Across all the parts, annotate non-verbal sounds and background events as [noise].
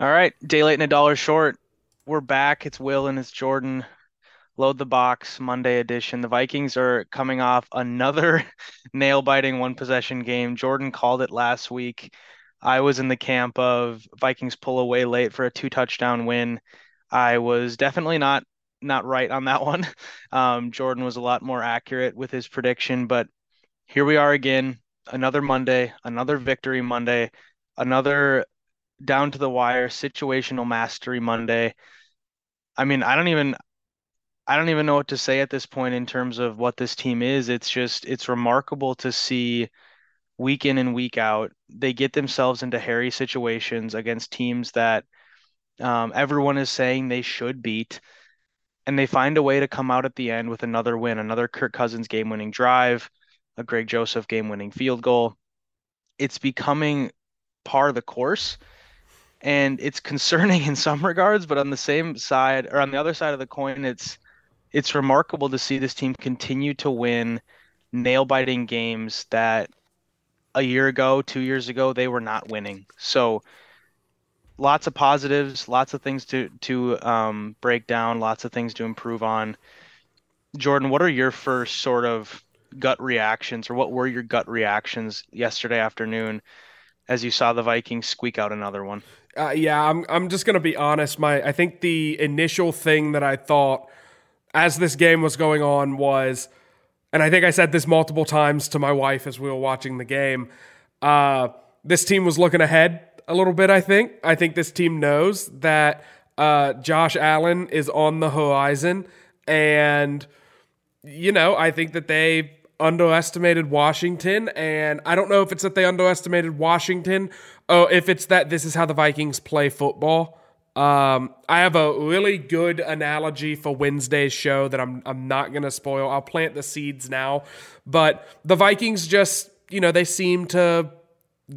All right, day late and a dollar short. We're back. It's Will and it's Jordan. Load the box Monday edition. The Vikings are coming off another [laughs] nail biting one possession game. Jordan called it last week. I was in the camp of Vikings pull away late for a two touchdown win. I was definitely not not right on that [laughs] one. Um, Jordan was a lot more accurate with his prediction, but here we are again, another Monday, another victory Monday, another down to the wire situational mastery Monday. I mean, I don't even I don't even know what to say at this point in terms of what this team is. It's just it's remarkable to see week in and week out they get themselves into hairy situations against teams that um, everyone is saying they should beat, and they find a way to come out at the end with another win, another Kirk Cousins game-winning drive, a Greg Joseph game-winning field goal. It's becoming part of the course and it's concerning [laughs] in some regards, but on the same side or on the other side of the coin, it's it's remarkable to see this team continue to win nail biting games that a year ago, two years ago, they were not winning. So lots of positives, lots of things to to um, break down, lots of things to improve on. Jordan, what are your first sort of gut reactions, or what were your gut reactions yesterday afternoon as you saw the Vikings squeak out another one? Uh, yeah, I'm I'm just gonna be honest. My I think the initial thing that I thought as this game was going on was, and I think I said this multiple times to my wife as we were watching the game. Uh, this team was looking ahead a little bit. I think I think this team knows that uh, Josh Allen is on the horizon, and you know I think that they underestimated Washington, and I don't know if it's that they underestimated Washington Oh, if it's that this is how the Vikings play football. Um, I have a really good analogy for Wednesday's show that I'm I'm not gonna spoil. I'll plant the seeds now, but the Vikings just you know they seem to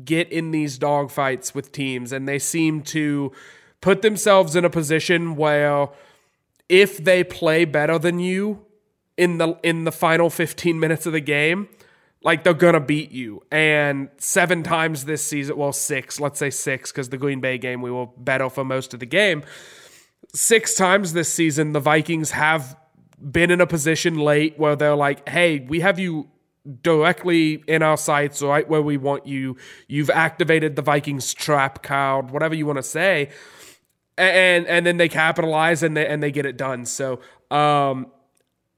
get in these dogfights with teams, and they seem to put themselves in a position where if they play better than you in the in the final 15 minutes of the game, like they're gonna beat you. And seven times this season, well, six, let's say six, because the Green Bay game we will battle for most of the game. Six times this season, the Vikings have been in a position late where they're like, hey, we have you directly in our sights, right where we want you. You've activated the Vikings trap card, whatever you want to say. And and then they capitalize and they and they get it done. So um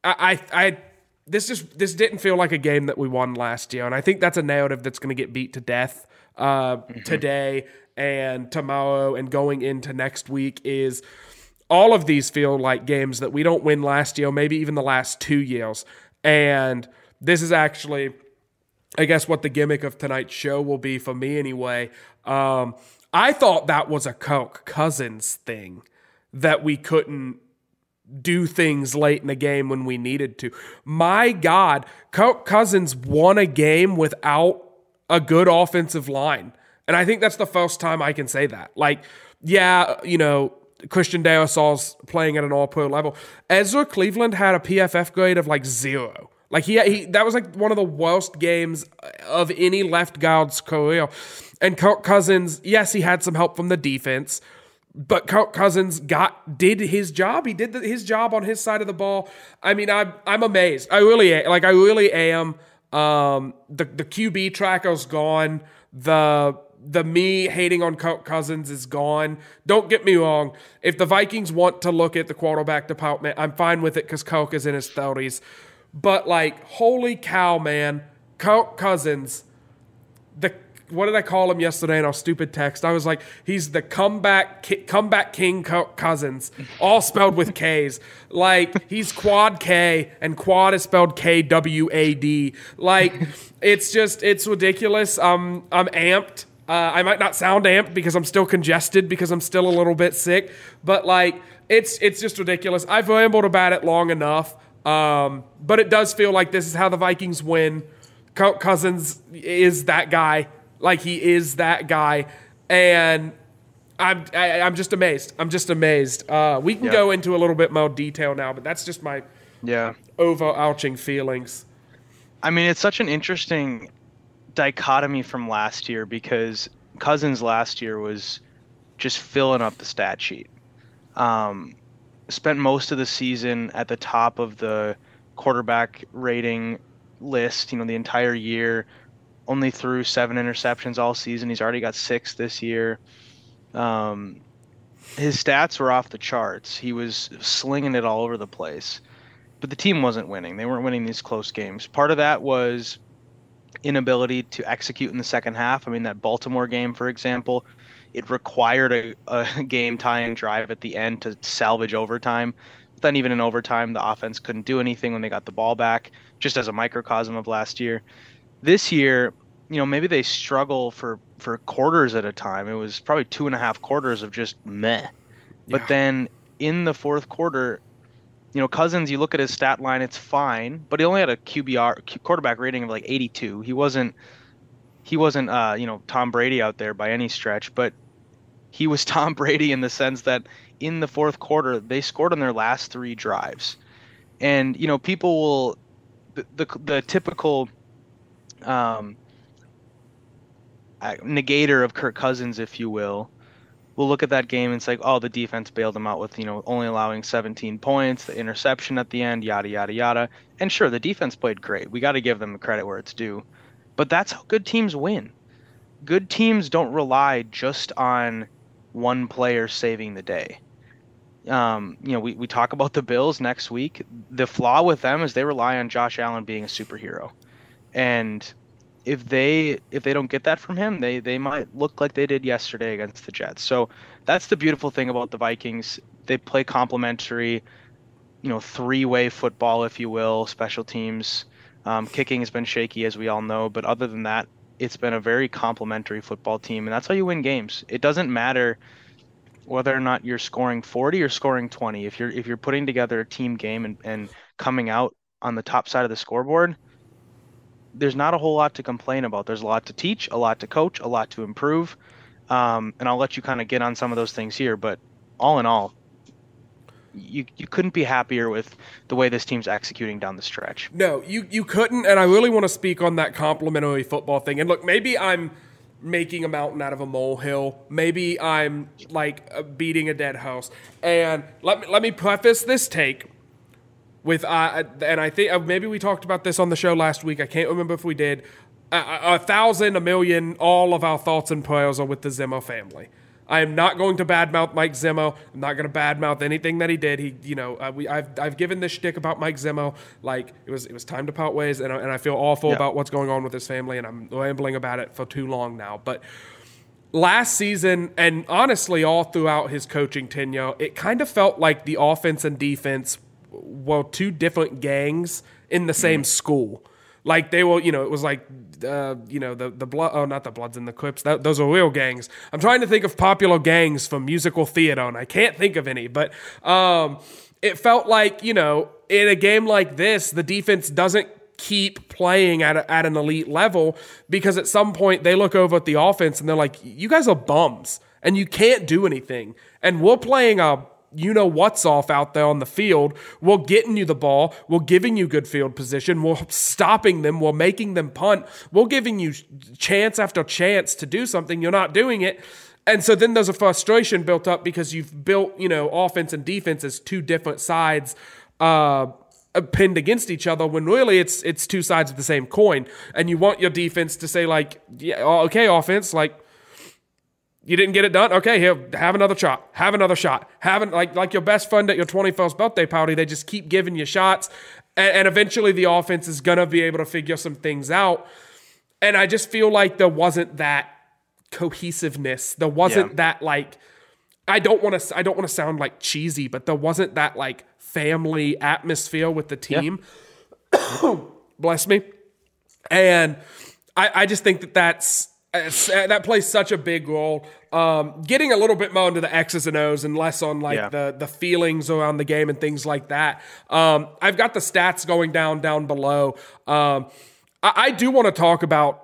I I, I this just this didn't feel like a game that we won last year, and I think that's a narrative that's going to get beat to death uh, mm-hmm. today and tomorrow and going into next week. Is all of these feel like games that we don't win last year, maybe even the last two years, and this is actually, I guess, what the gimmick of tonight's show will be for me anyway. Um, I thought that was a Kirk Cousins thing that we couldn't do things late in the game when we needed to. My God, Kirk Cousins won a game without a good offensive line. And I think that's the first time I can say that. Like, yeah, you know, Christian Darrisaw's playing at an all pro level. Ezra Cleveland had a PFF grade of like zero. Like he, he that was like one of the worst games of any left guard's career. And Kirk Cousins, yes, he had some help from the defense but Cousins got did his job. He did the, his job on his side of the ball. I mean, I'm I'm amazed. I really like. I really am. Um, the the QB tracker's gone. The the me hating on Cousins is gone. Don't get me wrong. If the Vikings want to look at the quarterback department, I'm fine with it because Coke is in his thirties. But like, holy cow, man, Coke Cousins, the what did I call him yesterday in our stupid text? I was like, he's the comeback ki- comeback king co- cousins, all spelled with K's. Like he's quad K, and quad is spelled K W A D. Like it's just it's ridiculous. Um, I'm amped. Uh, I might not sound amped because I'm still congested because I'm still a little bit sick, but like it's it's just ridiculous. I've rambled about it long enough. Um, but it does feel like this is how the Vikings win. Cousins is that guy. Like he is that guy, and I'm I, am i am just amazed. I'm just amazed. Uh, we can yeah. go into a little bit more detail now, but that's just my yeah overarching feelings. I mean, it's such an interesting dichotomy from last year because Cousins last year was just filling up the stat sheet. Um, spent most of the season at the top of the quarterback rating list, you know, the entire year. Only threw seven interceptions all season. He's already got six this year. Um, his stats were off the charts. He was slinging it all over the place. But the team wasn't winning. They weren't winning these close games. Part of that was inability to execute in the second half. I mean, that Baltimore game, for example, it required a, a [laughs] game tying drive at the end to salvage overtime. But then, even in overtime, the offense couldn't do anything when they got the ball back, just as a microcosm of last year. This year, you know, maybe they struggle for, for quarters at a time. It was probably two and a half quarters of just meh. Yeah. But then in the fourth quarter, you know, Cousins, you look at his stat line, it's fine, but he only had a QBR quarterback rating of like 82. He wasn't he wasn't uh, you know, Tom Brady out there by any stretch, but he was [laughs] Tom Brady in the sense that in the fourth quarter they scored on their last 3 drives. And you know, people will the the, the typical um negator of Kirk Cousins, if you will, we'll look at that game and say, oh, the defense bailed them out with, you know, only allowing 17 points, the interception at the end, yada, yada, yada. And sure, the defense played great. We got to give them the credit where it's due. But that's how good teams win. Good teams don't rely just on one player saving the day. Um, you know, we, we talk about the Bills next week. The flaw with them is they rely on Josh Allen being a superhero. And if they if they don't get that from him, they they might look like they did yesterday against the Jets. So that's the beautiful thing about the Vikings. They play complementary, you know, three-way football, if you will, special teams. Um, kicking has been shaky, as we all know, but other than that, it's been a very complementary football team, and that's how you win games. It doesn't matter whether or not you're scoring 40 or scoring 20. If you're if you're putting together a team game and, and coming out on the top side of the scoreboard, there's not a whole lot to complain about. There's a lot to teach, a lot to coach, a lot to improve. Um, and I'll let you kind of get on some of those things here. But all in all, you you couldn't be happier with the way this team's executing down the stretch. No, you you couldn't. And I really want to speak on that complimentary football thing. And look, maybe I'm making a mountain out of a molehill. Maybe I'm like uh, beating a dead horse. And let me let me preface this take with uh, and I think uh, maybe we talked about this on the show last week. I can't remember if we did. A, a, thousand, a million, all of our thoughts and prayers are with the Zimmer family. I am not going to badmouth Mike Zimmer. I'm not going to badmouth anything that he did. He, you know, uh, we, I've, I've given this shtick about Mike Zimmer. Like it was, it was time to part ways, and, and I feel awful yeah. about what's going on with his family, and I'm rambling about it for too long now. But last season, and honestly, all throughout his coaching tenure, it kind of felt like the offense and defense well two different gangs in the same mm. school. Like they will, you know, it was like, uh, you know, the the blood. Oh, not the Bloods and the Crips. That, those are real gangs. I'm trying to think of popular gangs from musical theater, and I can't think of any. But um, it felt like, you know, in a game like this, the defense doesn't keep playing at, a, at an elite level because at some point they look over at the offense and they're like, you guys are bums and you can't do anything. And we're playing a you know what's off out there on the field. We're getting you the ball. We're giving you good field position. We're stopping them. We're making them punt. We're giving you chance after chance to do something. You're not doing it. And so then there's a frustration built up because you've built, you know, offense and defense as two different sides uh, pinned against each other when really it's it's two sides of the same coin. And you want your defense to say like, yeah, okay, offense, like you didn't get it done? Okay, here, have another shot. Have another shot. Have like like your best friend at your 21st birthday party. They just keep giving you shots, and, and eventually the offense is gonna be able to figure some things out. And I just feel like there wasn't that cohesiveness. There wasn't yeah. that like I don't want to I don't want to sound like cheesy, but there wasn't that like family atmosphere with the team. Yeah. [coughs] Bless me. And I, I just think that that's that plays such a big role. Um, getting a little bit more into the X's and O's and less on like yeah. the the feelings around the game and things like that. Um, I've got the stats going down down below. Um, I, I do want to talk about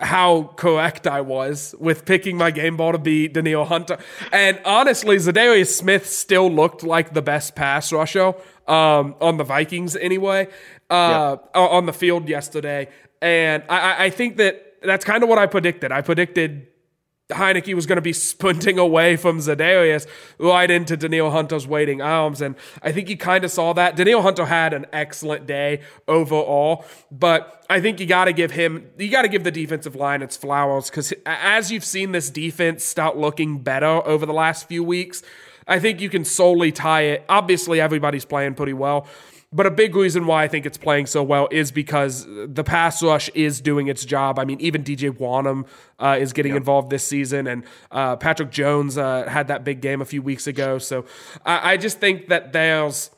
how correct I was with picking my game ball to be Danielle Hunter. And honestly, Za'Darius Smith still looked like the best pass rusher um, on the Vikings anyway, uh, yeah. on the field yesterday. And I, I think that that's kind of what I predicted. I predicted Heinicke was going to be [laughs] sprinting away from Za'Darius right into Danielle Hunter's waiting arms. And I think you kind of saw that. Danielle Hunter had an excellent day overall, but I think you got to give him, you got to give the defensive line its flowers because as you've seen this defense start looking better over the last few weeks, I think you can solely tie it. Obviously, everybody's playing pretty well. But a big reason why I think it's playing so well is because the pass rush is doing its job. I mean, even DJ Wonnum uh, is getting yep. involved this season, and uh, Patrick Jones uh, had that big game a few weeks ago. So I, I just think that there's.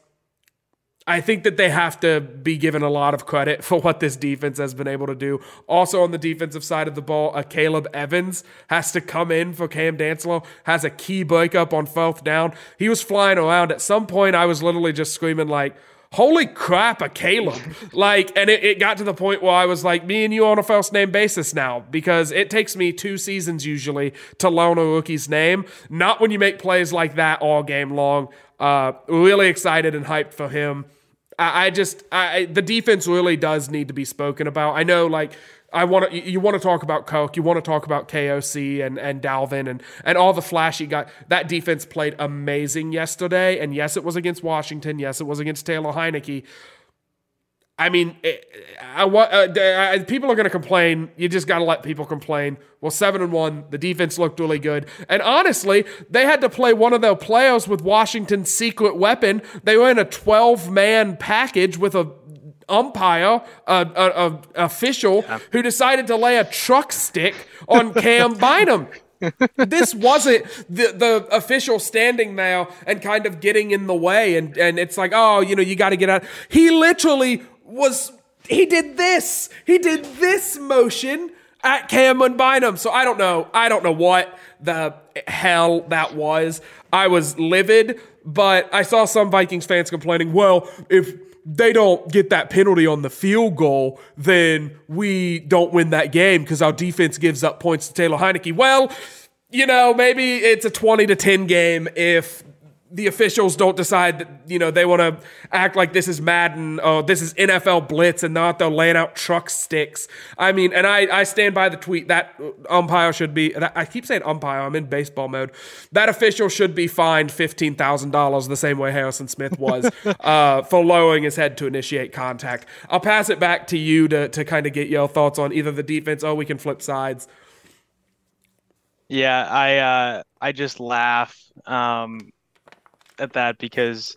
I think that they have to be given a lot of credit [laughs] for what this defense has been able to do. Also, on the defensive side of the ball, uh, Akayleb Evans has to come in for Cam Dantzler, has a key breakup on fourth down. He was flying around. At some point, I was literally just screaming, like, holy crap, Akayleb. like, and it, it got to the point where I was like, me and you on a first name basis now, because it takes me two seasons usually to learn a rookie's name. Not when you make plays like that all game long. Uh, really excited and hyped for him. I, I just, I, the defense really does need to be spoken about. I know, like, I want to. You want to talk about Coke. You want to talk about KOC and and Dalvin and and all the flashy guy. That defense played amazing yesterday. And yes, it was against Washington. Yes, it was against Taylor Heinicke. I mean, it, I, uh, people are going to complain. You just got to let people complain. Well, seven and one, the defense looked really good, and honestly, they had to play one of their players with Washington's secret weapon. They were in a twelve man package with a umpire, a, official yeah. who decided to lay a truck stick on [laughs] Cam Bynum. this wasn't the the official standing there and kind of getting in the way and and it's like oh you know you got to get out he literally was he did this he did this motion at Cameron Bynum so I don't know I don't know what the hell that was I was livid but I saw some Vikings fans complaining well if they don't get that penalty on the field goal, then we don't win that game because our defense gives up points to Taylor Heinicke. Well, you know, maybe it's a 20 to 10 game if the officials don't decide that you know they want to act like this is Madden or this is NFL blitz and not they're laying out truck sticks. I mean, and I I stand by the tweet that umpire should be. I keep saying umpire. I'm in baseball mode. That official should be fined fifteen thousand dollars the same way Harrison Smith was [laughs] uh, for lowering his head to initiate contact. I'll pass it back to you to to kind of get your thoughts on either the defense. Oh, we can flip sides. Yeah, I uh, I just laugh. Um, at that because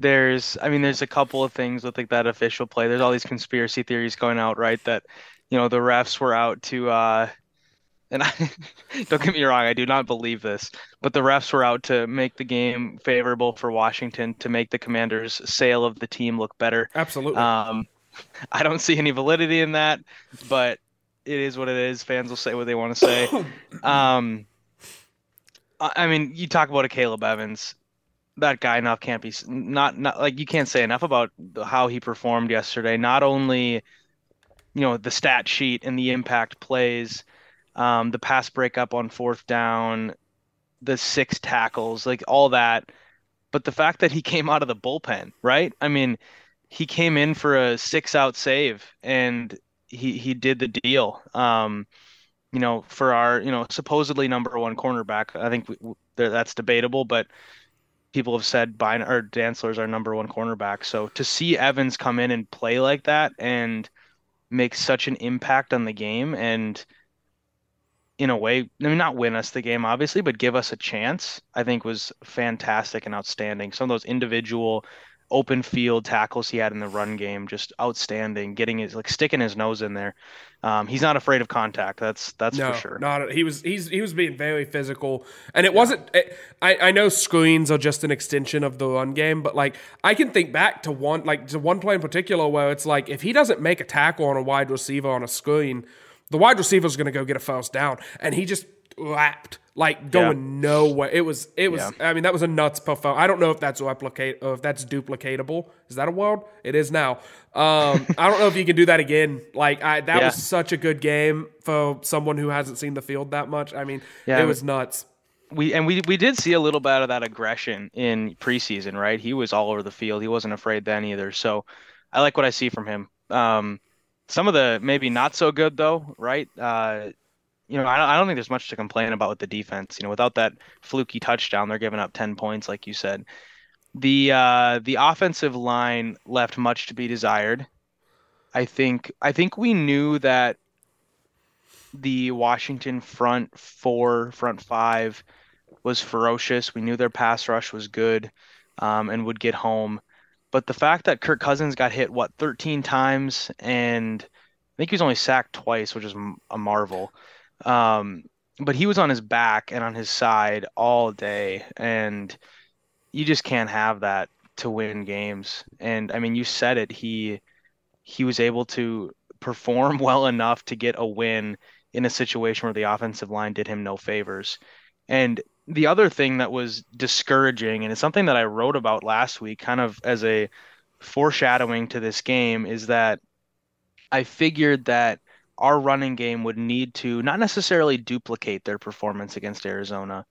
there's I mean there's a couple of things with like that official play. There's all these conspiracy theories going out, right? That you know the refs were out to uh and [laughs] I don't get me wrong, I do not believe this, but the refs were out to make the game favorable for Washington to make the Commanders' sale of the team look better. Absolutely. Um, I don't see any validity in that, but it is what it is. Fans will say what they want to say. [coughs] Um, I mean, you talk about Akayleb Evans that guy enough can't be not not like you can't say enough about how he performed yesterday. Not only you know the stat sheet and the impact plays, um, the pass breakup on fourth down, the six tackles, like all that, but the fact that he [laughs] came out of the bullpen, right? I mean, he came in for a six out save and he he did the deal. Um, you know, for our you know supposedly number one cornerback, I think we, that's debatable, but people have said Byn or Dantzler's our number one cornerback. So to see Evans come in and play like that and make such an impact on the game and in a way, I mean, not win us the game, obviously, but give us a chance, I think was fantastic and outstanding. Some of those individual open field tackles he had in the run game, just outstanding, getting his like sticking his nose in there. Um, he's not afraid of contact. That's that's no, for sure. Not he was he's he was being very physical, and it yeah. wasn't. It, I I know screens are just an extension of the run game, but like I can think back to one like to one play in particular where it's like if he doesn't make a tackle on a wide receiver on a screen, the wide receiver is going to go get a first down, and he just lapped like going yeah. nowhere. It was it was. Yeah. I mean, that was a nuts perform. I don't know if that's replicate or if that's duplicatable. Is that a word? It is now. Um, [laughs] I don't know if you can do that again. Like I, that yeah. was such a good game for someone who hasn't seen the field that much. I mean, it was nuts. We and we we did see a little bit of that aggression in preseason, right? He was all over the field. He wasn't afraid then either. So I like what I see from him. Um, some of the maybe not so good though, right? Uh, you know, I, don't think there's much to complain about with the defense. You know, without that fluky touchdown, they're giving up 10 points, like you said. The uh, the offensive line left much to be desired. I think I think we knew that the Washington front four, front five was ferocious. We knew their pass rush was good um, and would get home. But the fact that Kirk Cousins got hit, what, 13 times, and I think he was only sacked twice, which is a marvel. Um, but he was on his back and on his side all day. And you just can't have that to win games. And I mean, you said it. He he was able to perform [laughs] well enough to get a win in a situation where the offensive line did him no favors. And the other thing that was discouraging, and it's something that I wrote about last week, kind of as a foreshadowing to this game, is that I figured that our running game would need to not necessarily duplicate their performance against Arizona,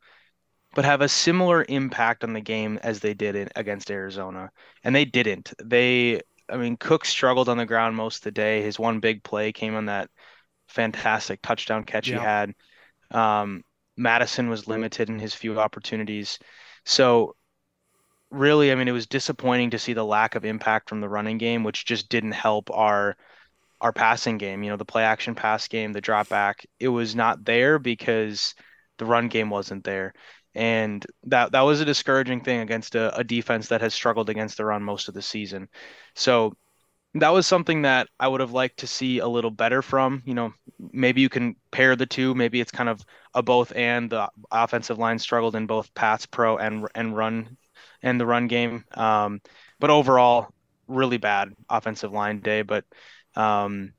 but have a similar impact on the game as they did in, against Arizona. And they didn't. They, I mean, Cook struggled on the ground most of the day. His one big play came on that fantastic touchdown catch yeah. he had. Um, Mattison was limited in his few opportunities. So, really, I mean, it was disappointing to see the lack of impact from the running game, which just didn't help our our passing game. You know, the play action pass game, the drop back, it was not there because the run game wasn't there. And that that was a discouraging thing against a, a defense that has struggled against the run most of the season. So that was something that I would have liked to see a little better from. You know, maybe you can pair the two. Maybe it's kind of a both and. The offensive line struggled in both pass pro and and run and the run game. Um, but overall, really bad offensive line day. But um,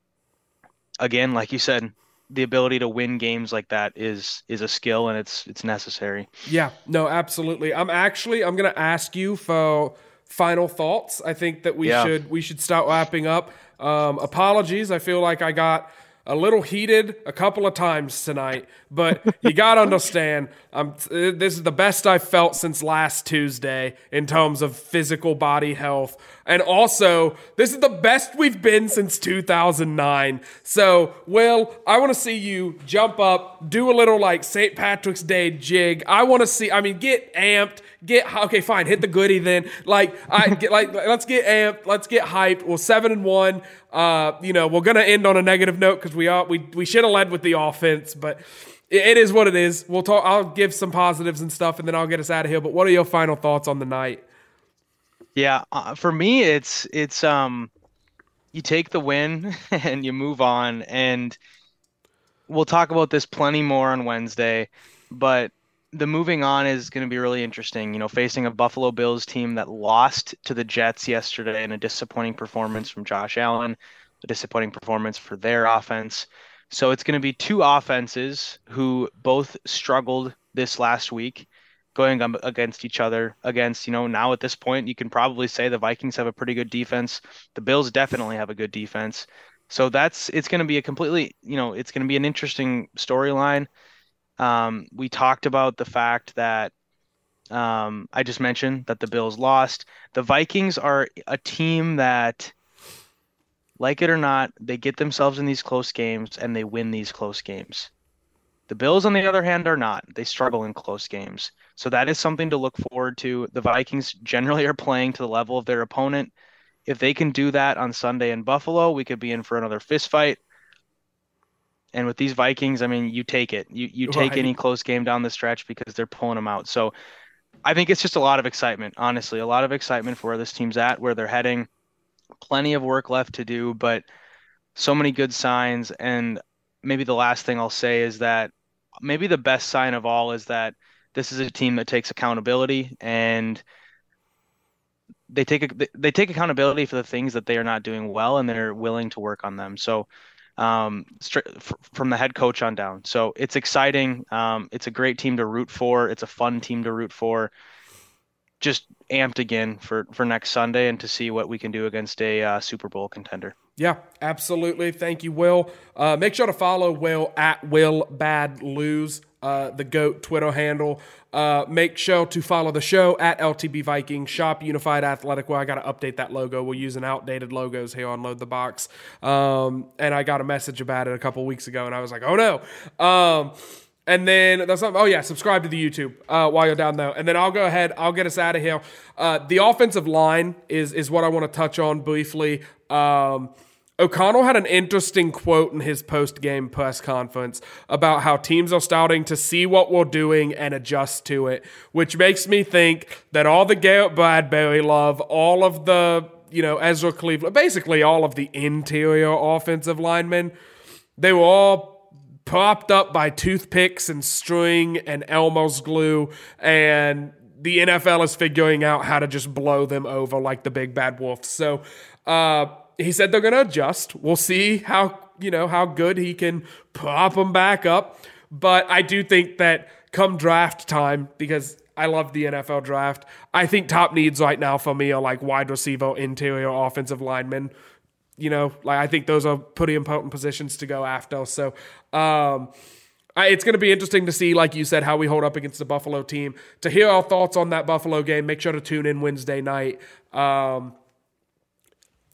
again, like you said, the ability to win games like that is is a skill and it's it's necessary. Yeah, no, absolutely. I'm actually I'm gonna ask you for final thoughts. I think that we yeah. should we should start wrapping up. Um, apologies. I feel like I got a little heated a couple of times tonight, but you got to [laughs] understand, I'm, this is the best I've felt since last Tuesday in terms of physical body health. And also, this is the best we've been since 2009. So, Will, I want to see you jump up, do a little like St. Patrick's Day jig. I want to see, I mean, get amped get okay, fine, hit the goodie then. Like I [laughs] get like let's get amped, let's get hyped. Well, seven and one. Uh, you know, we're gonna end on a negative note because we are we we should have led with the offense, but it, it is what it is. We'll talk. I'll give some positives and stuff, and then I'll get us out of here. But what are your final thoughts on the night? Yeah, uh, for me, it's it's um, you take the win [laughs] and you move on, and we'll talk about this plenty more on Wednesday. But the moving on is going to be really interesting. You know, facing a Buffalo Bills team that lost to the Jets yesterday in a disappointing performance from Josh Allen, a disappointing performance for their offense. So it's going to be two offenses who both struggled this last week going um, against each other against you know now at this point you can probably say the Vikings have a pretty good defense the Bills definitely have a good defense so that's it's going to be a completely you know it's going to be an interesting storyline um, we talked about the fact that um, I just mentioned that the Bills lost. The Vikings are a team that, like it or not, they get themselves in these close games and they win these close games. The Bills, on the other hand, are not. They struggle in close games. So that is something to look forward to. The Vikings generally are playing to the level of their opponent. If they can do that on Sunday in Buffalo, we could be in for another fist fight. And with these Vikings, I mean, you take it. You you take right. any close game down the stretch because they're pulling them out. So I think it's just a lot of excitement, honestly, a lot of excitement for where this team's at, where they're heading. Plenty of work left to do, but so many good signs. And maybe the last thing I'll say is that maybe the best sign of all is that this is a team that takes accountability and they take they take accountability for the things that they are not doing well and they're willing to work on them. So um, from the head coach on down. So it's exciting. Um, it's a great team to root for. It's a fun team to root for. Just amped again for for next Sunday and to see what we can do against a uh, Super Bowl contender. Yeah, absolutely. Thank you, Will. Uh, make sure to follow Will at Will Bad Lose uh, the GOAT Twitter handle. Uh, make sure to follow the show at LTB Vikings Shop Unified Athletic. Well, I got to update that logo. We're using outdated logos here on Load the Box. Um, and I got a message about it a couple weeks ago, and I was like, oh no. Um, and then that's. Oh yeah, subscribe to the YouTube uh, while you're down there. And then I'll go ahead. I'll get us out of here. Uh, the offensive line is is what I want to touch on briefly. Um, O'Connell had an interesting quote in his post game press conference about how teams are starting to see what we're doing and adjust to it, which makes me think that all the Garrett Bradbury love, all of the, you know, Ezra Cleveland, basically all of the interior offensive linemen, they were all propped up by toothpicks and string and Elmer's glue and the NFL is figuring out how to just blow them over like the big bad wolves. So, uh, he said they're going to adjust. We'll see how you know how good he can prop them back up. But I do think that come draft time, because I love the NFL draft. I think top needs right now for me are like wide receiver, interior, offensive lineman. You know, like I think those are pretty important positions to go after. So, um, it's going to be interesting to see, like you said, how we hold up against the Buffalo team. To hear our thoughts on that Buffalo game, make sure to tune in Wednesday night. Um,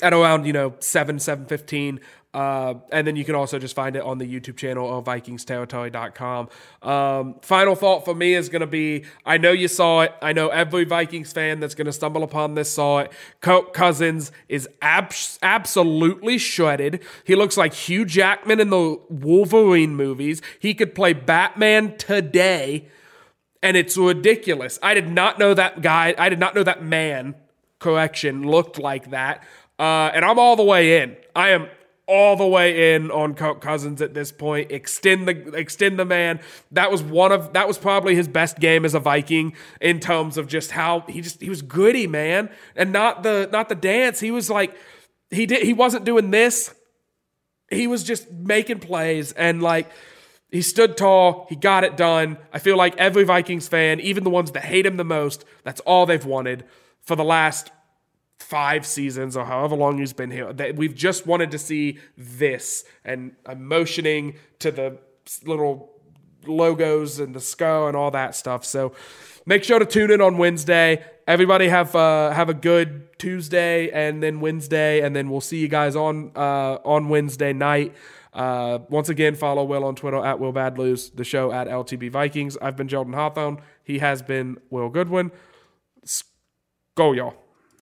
at around you know 7 715 uh, and then you can also just find it on the youtube channel of vikingsterritory.com um, final thought for me is going to be i know you saw it. I know every vikings fan that's going to stumble upon this saw it. Kirk cousins is ab- absolutely shredded. He looks like hugh jackman in the wolverine movies. He could play batman today and it's ridiculous. I did not know that guy i did not know that man correction looked like that uh, and I'm all the way in. I am all the way in on Kirk Cousins at this point. Extend the extend the man. That was one of that was probably his best game as a Viking in terms of just how he just he was goody, man. And not the not the dance. He was like he did he wasn't doing this. He was just making plays and like he stood tall, he got it done. I feel like every Vikings fan, even the ones that hate him the most, that's all they've wanted for the last five seasons or however long he's been here. That we've just wanted to see this, and I'm motioning to the little logos and the skull and all that stuff. So make sure to tune in on Wednesday. Everybody have uh, have a good Tuesday and then Wednesday, and then we'll see you guys on uh, on Wednesday night. Uh, once again, follow Will on Twitter at Will Badloos, the show at LTB Vikings. I've been Jordan Hawthorne. He has been Will Goodwin. Go, y'all.